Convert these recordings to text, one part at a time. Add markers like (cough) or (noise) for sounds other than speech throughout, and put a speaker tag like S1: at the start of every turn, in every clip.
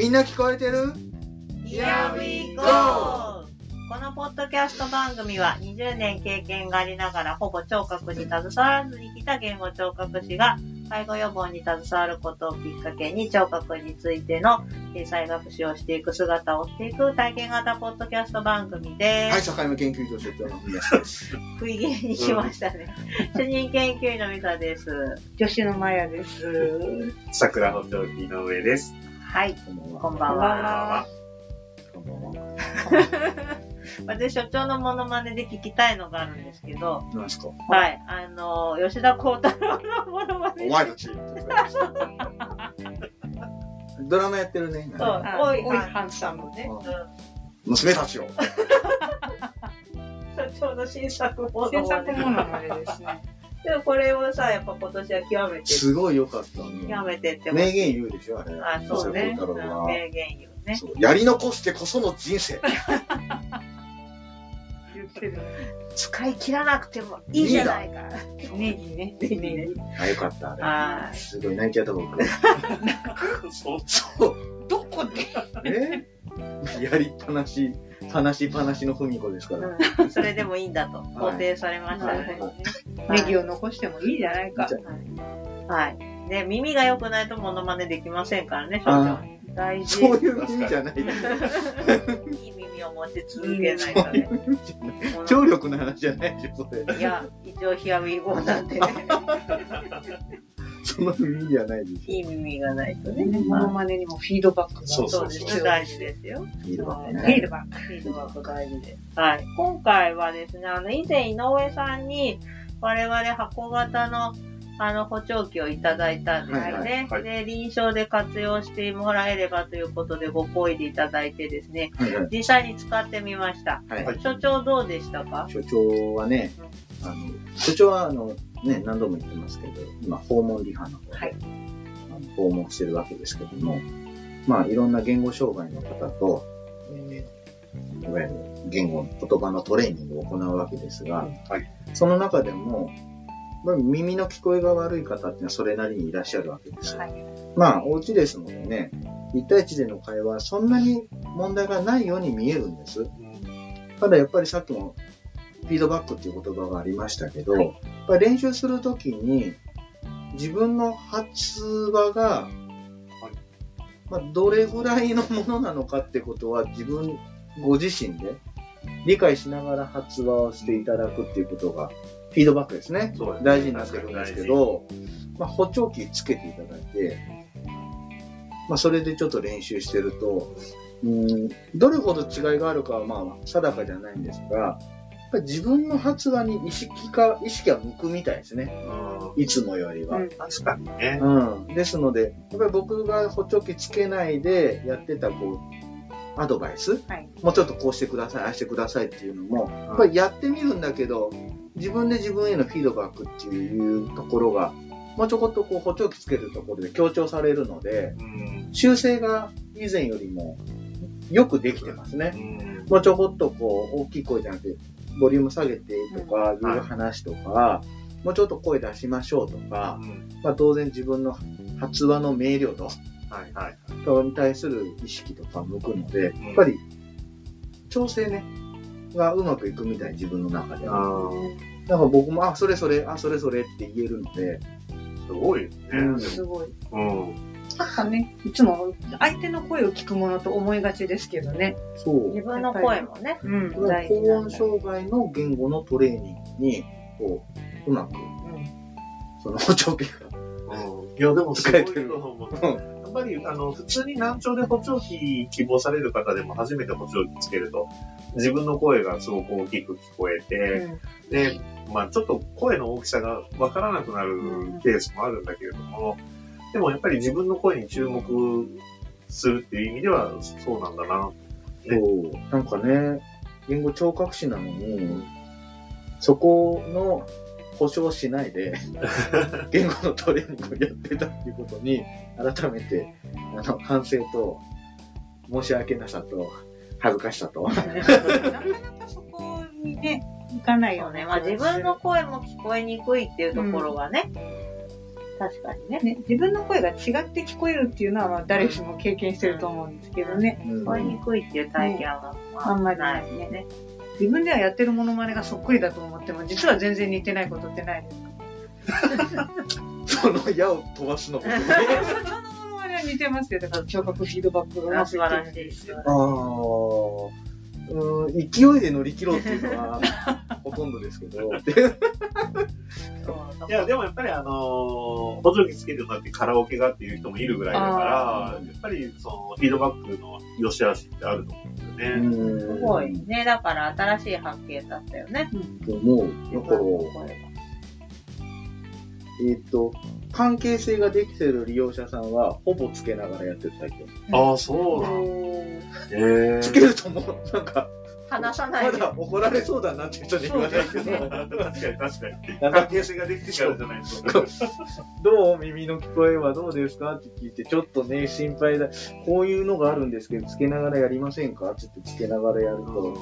S1: みんな聞こえてる
S2: ？Here we go! このポッドキャスト番組は20年経験がありながらほぼ聴覚に携わらずに来た言語聴覚士が介護予防に携わることをきっかけに聴覚についての掲載学習をしていく姿を追っていく体験型ポッドキャスト番組で
S1: はい、
S2: す。
S1: 境目研究所所長の宮下です。
S2: 食い気味に来ましたね。主任研究員のミサです。
S3: 女子のマヤです。
S4: 桜の長期の上です。
S2: はい、
S1: こんばんは。
S2: こんばんは。私、所長のモノマネで聞きたいのがあるんですけど、
S1: 何ですか？
S2: はい、あの、吉田幸太郎のモノマネ
S1: お前たち？ドラマやってるね。
S2: そう
S3: あ
S2: おい
S3: おいハンサムね。
S1: 娘たちを。(laughs)
S2: 所長の新作モノ
S3: 制
S2: マネ。
S3: 作ものまでですね。
S2: でもこれをさ、やっぱ今年は極めて、
S1: すごい良かったね。
S2: 極めてって
S1: 名言言うでしょ、あれ。
S2: あ、そうね。
S1: 吉田鋼太郎は
S2: 名言言うね。
S1: そうやり残してこその人生。(laughs)
S3: 言ってる。
S2: 使い切らなくてもいいじゃないか。
S3: ネギね。ネギ。
S1: あ、よかった、あ。すごい泣いちゃった僕。(laughs)
S4: そう。
S3: どこで？
S1: え？(laughs) やりっぱなし、話しっぱなしのふみこですから。
S2: うんそれでもいいんだと肯定されましたね。
S3: ネギを残してもいいじゃないか。
S2: はい。で、耳が良くないとモノマネできませんからね。大事。
S1: そういう意味じゃない。(laughs)
S2: いい耳を持ち続けないとね。
S1: 聴力の話じゃないでしょ、それ。
S2: いや、一応ヒアウィーゴーなんで、(laughs)
S1: その意味じゃないでし
S2: いい耳がないとね。
S3: モノマネにもフィードバックが。
S4: そう
S2: そうです。大事ですよ。
S1: ょ。いいのか
S3: フィ
S1: ね。
S3: ードバック。
S2: フィードバック大事です。はい。今回はですね、あの、以前井上さんに我々箱型のあの、補聴器をいただいたんですよね。
S4: はいはいはい
S2: で、臨床で活用してもらえればということでご好意でいただいてですね、
S1: はいはい。
S2: 実際に使ってみました。
S1: はい
S4: はい
S2: 所長どうでしたか？
S1: 所長はね、あの、所長はあの、ね、何度も言ってますけど、今、訪問リハの方で、
S3: はい
S1: 訪問してるわけですけども、まあ、いろんな言語障害の方と、えーいわゆる言語、言葉のトレーニングを行うわけですが、
S4: はい
S1: その中でも、まあ耳の聞こえが悪い方っていうのはそれなりにいらっしゃるわけです。
S3: はい。
S1: まあ、お家ですのでね、1対1での会話はそんなに問題がないように見えるんです。ただやっぱりさっきもフィードバックっていう言葉がありましたけど、やっぱり練習するときに自分の発話が、まあ、どれぐらいのものなのかってことは自分ご自身で理解しながら発話をしていただくっていうことがフィードバックですね。
S4: すね。
S1: 大事になってくるんですけど、まあ、補聴器つけていただいて、まあ、それでちょっと練習してると、うん、どれほど違いがあるかはまあ定かじゃないんですが、ぱり自分の発話に意識か、意識が向くみたいですね。
S4: うん
S1: いつもよりは。
S3: うん
S4: 確かにね。
S1: うん。ですので、やっぱり僕が補聴器つけないでやってた、こう、アドバイス、
S3: はい
S1: もうちょっとこうしてください、ああしてくださいっていうのも、やっぱりやってみるんだけど、自分で自分へのフィードバックっていうところが、もうちょこっとこう補聴器つけるところで強調されるので、
S4: うん
S1: 修正が以前よりもよくできてますね。
S4: うん
S1: もうちょこっとこう大きい声じゃなくて、ボリューム下げてとかいう話とか、もうちょっと声出しましょうとか、まあ当然自分の発話の明瞭度
S4: はいはい。
S1: に対する意識とか向くので、やっぱり調整ね、がうまくいくみたい、自分の中では。
S4: あ
S1: だから僕も、あ、それそれ、あ、それそれって言えるので、
S4: ーすごいね。
S1: うん
S3: すごい。
S4: うん。
S3: なんかね、いつも相手の声を聞くものと思いがちですけどね。
S1: そう。
S2: 自分の声もね。
S3: うん
S1: これは高音障害の言語のトレーニングに、こう、うまく、その補聴器が。
S4: うんいや、でもすごいと思う。
S1: うん
S4: やっぱり、あの、普通に難聴で補聴器希望される方でも初めて補聴器つけると、自分の声がすごく大きく聞こえて、で、まあちょっと声の大きさがわからなくなるケースもあるんだけれども、でもやっぱり自分の声に注目するっていう意味ではそうなんだな。
S1: そう。なんかね、言語聴覚士なのに、そこの保証しないで、(laughs) 言語のトレーニングをやってたっていうことに、改めて、あの、反省と、申し訳なさと、恥ずかしさと。
S3: なかなかそこにね、行かないよね。
S2: まあ自分の声も聞こえにくいっていうところがね、確かにね。
S3: ね、自分の声が違って聞こえるっていうのは、まあ、誰しも経験してると思うんですけどね。
S1: うん
S2: 聞こえにくいっていう体験は、ま
S3: あんまり
S2: な
S3: ないい
S2: ね。
S3: 自分ではやってるモノマネがそっくりだと思っても、実は全然似てないことってないですか (laughs)
S1: その矢を飛ばすのことね。(laughs)
S3: そのモノマネは似てますよ。だから、聴覚フィードバックが
S2: 素晴らしいです (laughs)
S1: ああ。うん、勢いで乗り切ろうっていうのは、ほとんどですけど。
S2: そう
S4: いや、でもやっぱりあのー補助器つけるようになってカラオケがっていう人もいるぐらいだから、
S3: あ
S4: やっぱりそのフィードバックの良し悪しってあると思うんですよね。
S1: す
S2: すごい。ね、だから新しい発見だったよね。
S1: と思う。だから、
S2: 声
S1: えっ、と、関係性ができてる利用者さんは、ほぼつけながらやってるタイプ。
S4: ああ、そうなんだ。へえ
S1: つけると思う。なんか、
S2: が話さないで。
S1: まだ怒られそうだなって人に言わないけど、
S4: 確かに確かに。関係性ができてからじゃないと。
S1: どう？耳の聞こえはどうですか？って聞いて、ちょっとね、心配だ。こういうのがあるんですけど、つけながらやりませんか？って言ってつけながらやると、うん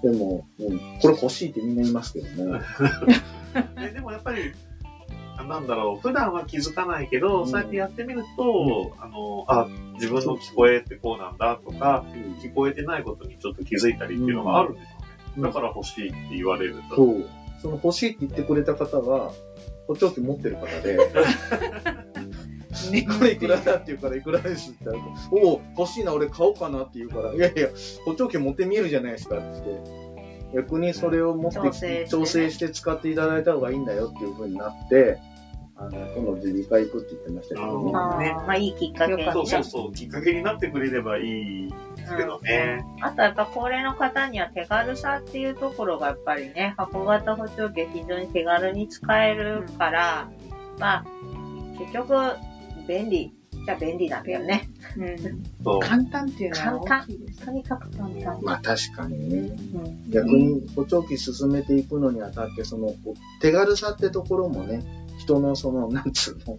S1: でも、うん、これ欲しいってみんな言いますけどね。(laughs)
S4: ねでもやっぱり、なんだろう、普段は気づかないけど、
S1: うん
S4: そうやってやってみると、あの、あ、自分の聞こえってこうなんだとか、聞こえてないことにちょっと気づいたりっていうのがあるんですよね。
S1: うん
S4: だから欲しいって言われると。
S1: そう。その欲しいって言ってくれた方は、補聴器持ってる方で、(laughs)
S3: ね
S1: これいくらだって言うから、いくらですって言ったら、おお、欲しいな、俺買おうかなって言うから、いやいや、補聴器持ってみるじゃないですかって言って、逆にそれを持って
S2: 調整してね
S1: 調整して使っていただいた方がいいんだよっていう風になって、あの、今度耳鼻科行くって言ってましたけどね。
S2: あー
S4: ね
S2: まあいいきっかけに
S3: よかった
S4: そうそうそう、きっかけになってくれればいいですけどね。
S2: あとやっぱ高齢の方には手軽さっていうところがやっぱりね、箱型補聴器は非常に手軽に使えるから、まあ、結局、便利じゃ便利なんだよね。
S3: うん
S4: そう。
S3: 簡単っていうのは。
S2: とにかく簡単。
S1: まあ確かにね。
S2: うん
S1: 逆に補聴器進めていくのにあたって、その手軽さってところもね、人のその、なんつうの、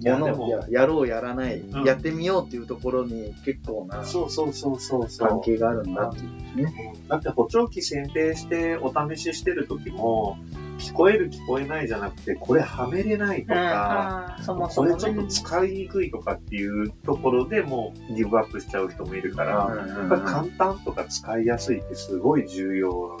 S4: や
S1: のややろうやらない、
S4: うん
S1: やってみようっていうところに結構な。関係があるんだっていうね。
S4: だって補聴器選定してお試ししてる時も、聞こえる聞こえないじゃなくて、これはめれないとか、
S2: あーそもそも
S4: これちょっ
S2: ね。
S4: と使いにくいとかっていうところでもうギブアップしちゃう人もいるから、やっぱり簡単とか使いやすいってすごい重要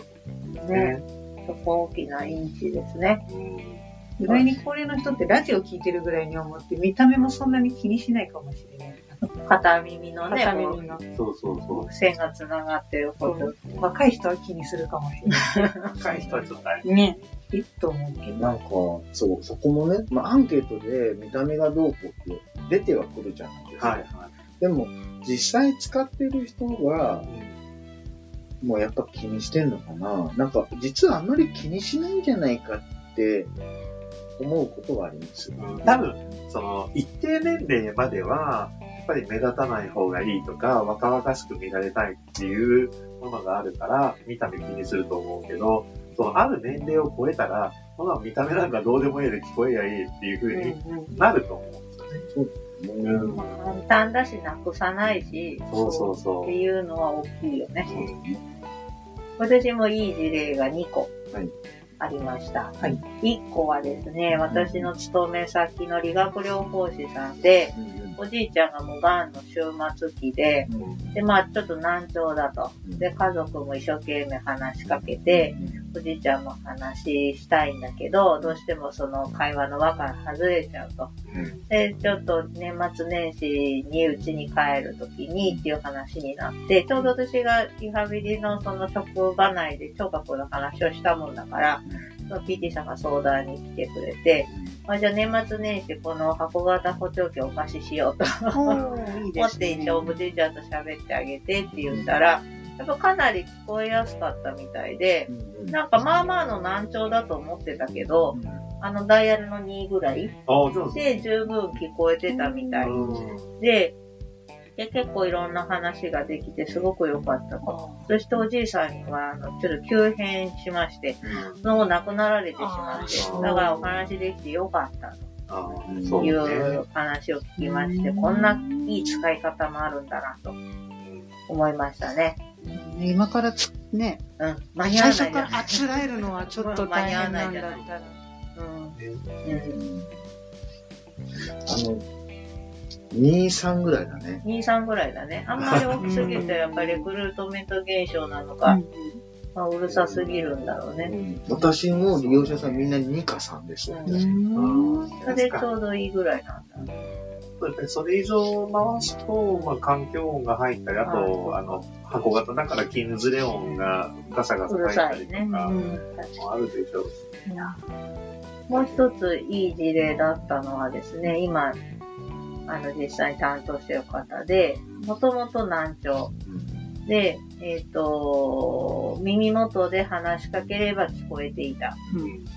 S2: ね。
S4: ね。
S2: そこ大きなインチですね。
S4: うん
S3: 意外に高齢の人ってラジオ聞いてるぐらいに思って、見た目もそんなに気にしないかもしれない。
S2: 片耳のね、
S3: 片耳の。
S4: そうそうそう。
S2: 線が繋がってる。
S3: 若い人は気にするかもしれない。
S4: 若い人はちょっとあれ。
S3: ね。いいと思うけど。
S1: なんか、そう、そこもね、まあアンケートで見た目がどうこうって出てはくるじゃないですか。
S4: はいは
S1: でも、実際使ってる人が、
S4: い。
S1: もうやっぱ気にしてんのかななんか、実はあんまり気にしないんじゃないかって思うことはあります。
S4: うん多分、その、一定年齢までは、やっぱり目立たない方がいいとか、若々しく見られたいっていうものがあるから、見た目気にすると思うけど、その、ある年齢を超えたら、そんなの見た目なんかどうでもいいで聞こえりゃいいっていう風になると思うんですよね。うん。
S2: 簡単だし、なくさないし、
S4: そうそうそう
S2: っていうのは大きいよね。私もいい事例が2個
S1: はい
S2: ありました。
S3: はい。
S2: 1個はですね、私の勤め先の理学療法士さんで、おじいちゃんがもうがんの終末期で、で、まあちょっと難聴だと。で、家族も一生懸命話しかけて、おじいちゃんも話したいんだけど、どうしてもその会話の輪から外れちゃうと。で、ちょっと年末年始に家に帰るときにっていう話になって、ちょうど私がリハビリのその職場内で聴覚の話をしたもんだから、その PT さんが相談に来てくれて、まあ、じゃあ年末年始この箱型補聴器をお貸ししようと。
S3: いい
S2: 持って一応おじいちゃんと喋ってあげてって言ったら、やっぱかなり聞こえやすかったみたいで、なんかまあまあの難聴だと思ってたけど、あのダイヤルの2ぐらい。で十分聞こえてたみたい
S4: うん
S2: で、で結構いろんな話ができてすごく良かったと。そしておじいさんには、あの、ちょっと急変しまして、その後亡くなられてしまってだからお話できて良かったとい。
S4: う
S2: 話を聞きまして、こんないい使い方もあるんだなと思いましたね。
S3: 今からつ、ね、
S2: うん。間に合わ
S3: 最初からあつらえるのはちょっと大変なんだったら。
S2: うん。うん。
S1: の、2、3ぐらいだね。
S2: 2、3ぐらいだね。あんまり大きすぎるとやっぱりレクルートメント現象なのか、まあ、うるさすぎるんだろうね。
S1: 私も利用者さんみんな2か3です。
S2: うんそれでちょうどいいぐらいなんだ。
S4: やっぱりそれ以上回すと、まあ、環境音が入ったり、あと、あの、箱型だから金ずれ音がガサガサ入ったりとか、もあるでしょう。し。
S2: もう一ついい事例だったのはですね、今、あの、実際に担当してる方で、もともと難聴で、えっ、と、耳元で話しかければ聞こえていた。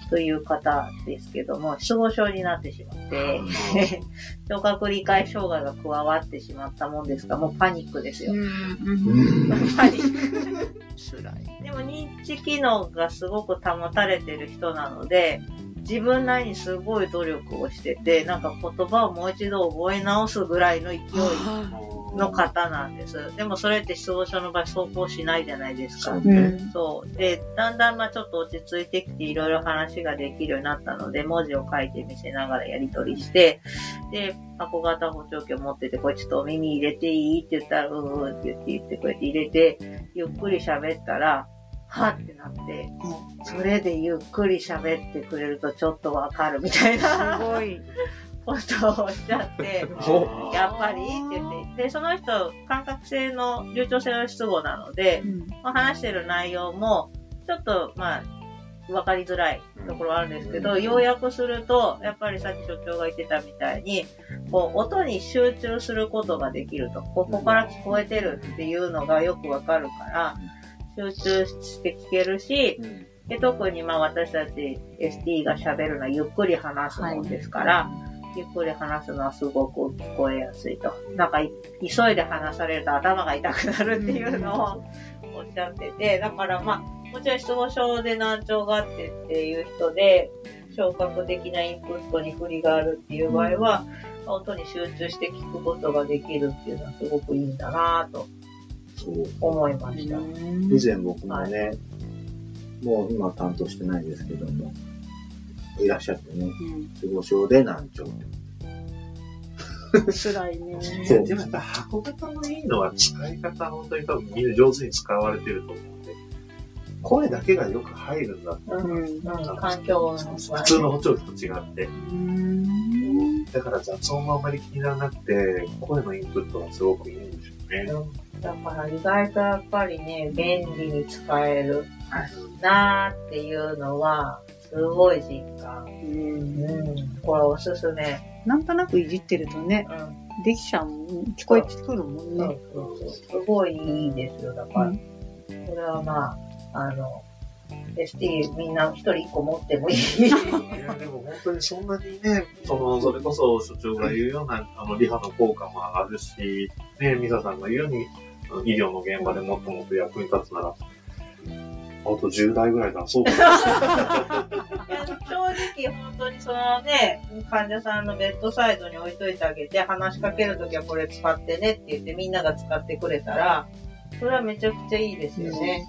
S2: という方ですけども、失語症になってしまって、聴覚理解障害が加わってしまったもんですか。ら、もうパニックですよ。パニック。でも認知機能がすごく保たれてる人なので、自分なりにすごい努力をしてて、なん。か言葉をもう一度覚え直すぐらいの勢いの方なんです。でもそれって失語症の場合走行しないじゃないですか。そう。で、だんだんまあちょっと落ち着いてきていろいろ話ができるようになったので、文字を書いて見せながらやり取りして、で、箱型補聴器を持ってて、これちょっとお耳入れていい？って言ったら、うーんって言って言って、こうやって入れて、ゆっくり喋ったら、はってなって、それでゆっくり喋ってくれるとちょっとわかるみたいな
S3: すごい。
S2: ことをおっしゃって、やっぱりって言って、で、その人、感覚性の、流暢性の失語なので、まあ、話してる内容も、ちょっと、まあ、わかりづらいところはあるんですけど、要約すると、やっぱりさっき所長が言ってたみたいに、こう、音に集中することができると、ここから聞こえてるっていうのがよくわかるから、集中して聞けるし、で特にまあ私たち ST が喋るのはゆっくり話すもんですから、ゆっくり話すのはすごく聞こえやすいと。なんかい急いで話されると頭が痛くなるっていうのをおっしゃってて、だからまあ、もちろん失語症で難聴があってっていう人で、聴覚的なインプットに不利があるっていう場合は、音に集中して聞くことができるっていうのはすごくいいんだなぁと
S1: そう。
S2: 思いました。
S1: 以前僕もね、もう今担当してないですけども、いらっしゃってね、失語症で難聴。
S3: 辛いね。
S1: そう
S4: でもやっぱ箱型のいいのは使い方、本当に多分みんな上手に使われてると思うんで、声だけがよく入るんだ。
S2: うん、うん、環境音の
S4: 普通の補聴器と違って。だから雑音もあんまり気にならなくて、声のインプットがすごくいいんでしょうね。
S2: だから意外とやっぱりね、便利に使えるなーっていうのは、すごい実感。うん。これおすすめ。
S3: なんとなくいじってるとね、
S2: うん。
S3: できちゃうもん聞こえてくるもん
S2: そう
S3: ね。
S2: そうそう。すごいいいですよ。だから、
S3: うん
S2: これはまあ、あの、ST みんな一人一個持ってもいい。
S4: いや、でも本当にそんなにね、その、それこそ所長が言うような、あの、リハの効果もあるし、ね、ミサさんが言うように、医療の現場でもっともっと役に立つなら、あと10代ぐらいだ、そうかな (laughs)
S2: 正直、本当にそのね、患者さんのベッドサイドに置いといてあげて、話しかけるときはこれ使ってねって言ってみんなが使ってくれたら、それはめちゃくちゃいいですよね。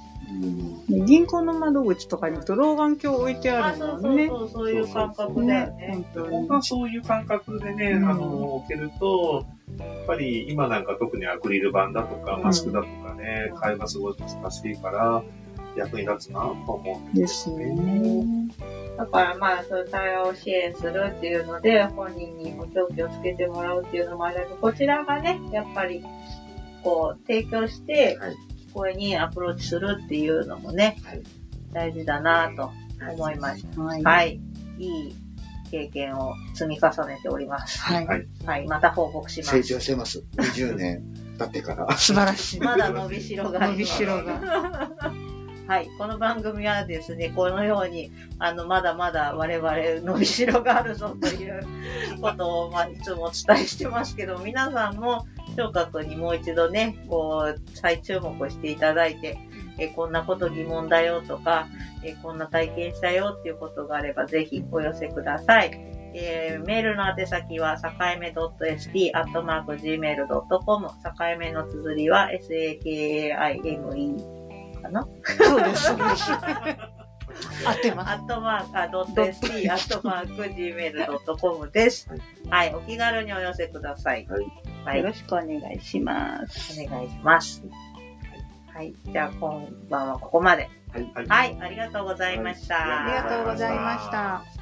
S3: 銀行の窓口とかに行くと老眼鏡置いてあ
S2: あ、
S3: る
S2: そう
S3: もんね。
S2: そうそう、そういう感覚だよね。
S3: 本。
S4: はそういう感覚でね、
S3: うん
S4: あの、置けると、やっぱり今なんか特にアクリル板だとかマスクだとかね、会話すごい難しいから、役に立つなと思うん
S3: で
S4: ですす
S3: ね
S4: ね。。
S2: だからまあ、そういう対話を支援するっていうので、本人に補聴器をつけてもらうっていうのもあれだけど、こちらがね、やっぱり、こう、提供して
S1: はい、
S2: 聞こえにアプローチするっていうのもね、
S1: はい
S2: 大事だなと思いました。
S3: はい。
S2: はい。いい経験を積み重ねております。
S3: はい
S4: はい
S2: はい。また報告しま
S1: 成
S2: す。
S1: 長してます。20年経ってから。
S3: 素晴らしい。
S2: まだ伸びしろがあります
S3: 伸びしろが。
S2: はい。この番組はですね、このように、あの、まだまだ我々伸びしろがあるぞということを、まあ、いつもお伝えしてますけど、皆さんも聴覚にもう一度ね、こう、再注目していただいて、えこんなこと疑問だよとか、えこんな体験したよっていうことがあれば、ぜひお寄せください。えーメールの宛先は、さかいめ .st.gmail.com。さかいめの綴りは、sakaime かな？
S3: そうです。合ってます。
S2: アットマーク、あ、ドット ST、アットマーク、gmail.com です。はい、お気軽にお寄せください。
S1: はい。
S2: はい、
S3: よろしくお願いします。
S2: お願いします。はい、じゃあ今晩はここまで。
S4: はい。
S2: はい、ありがとうございました。
S3: ありがとうございました。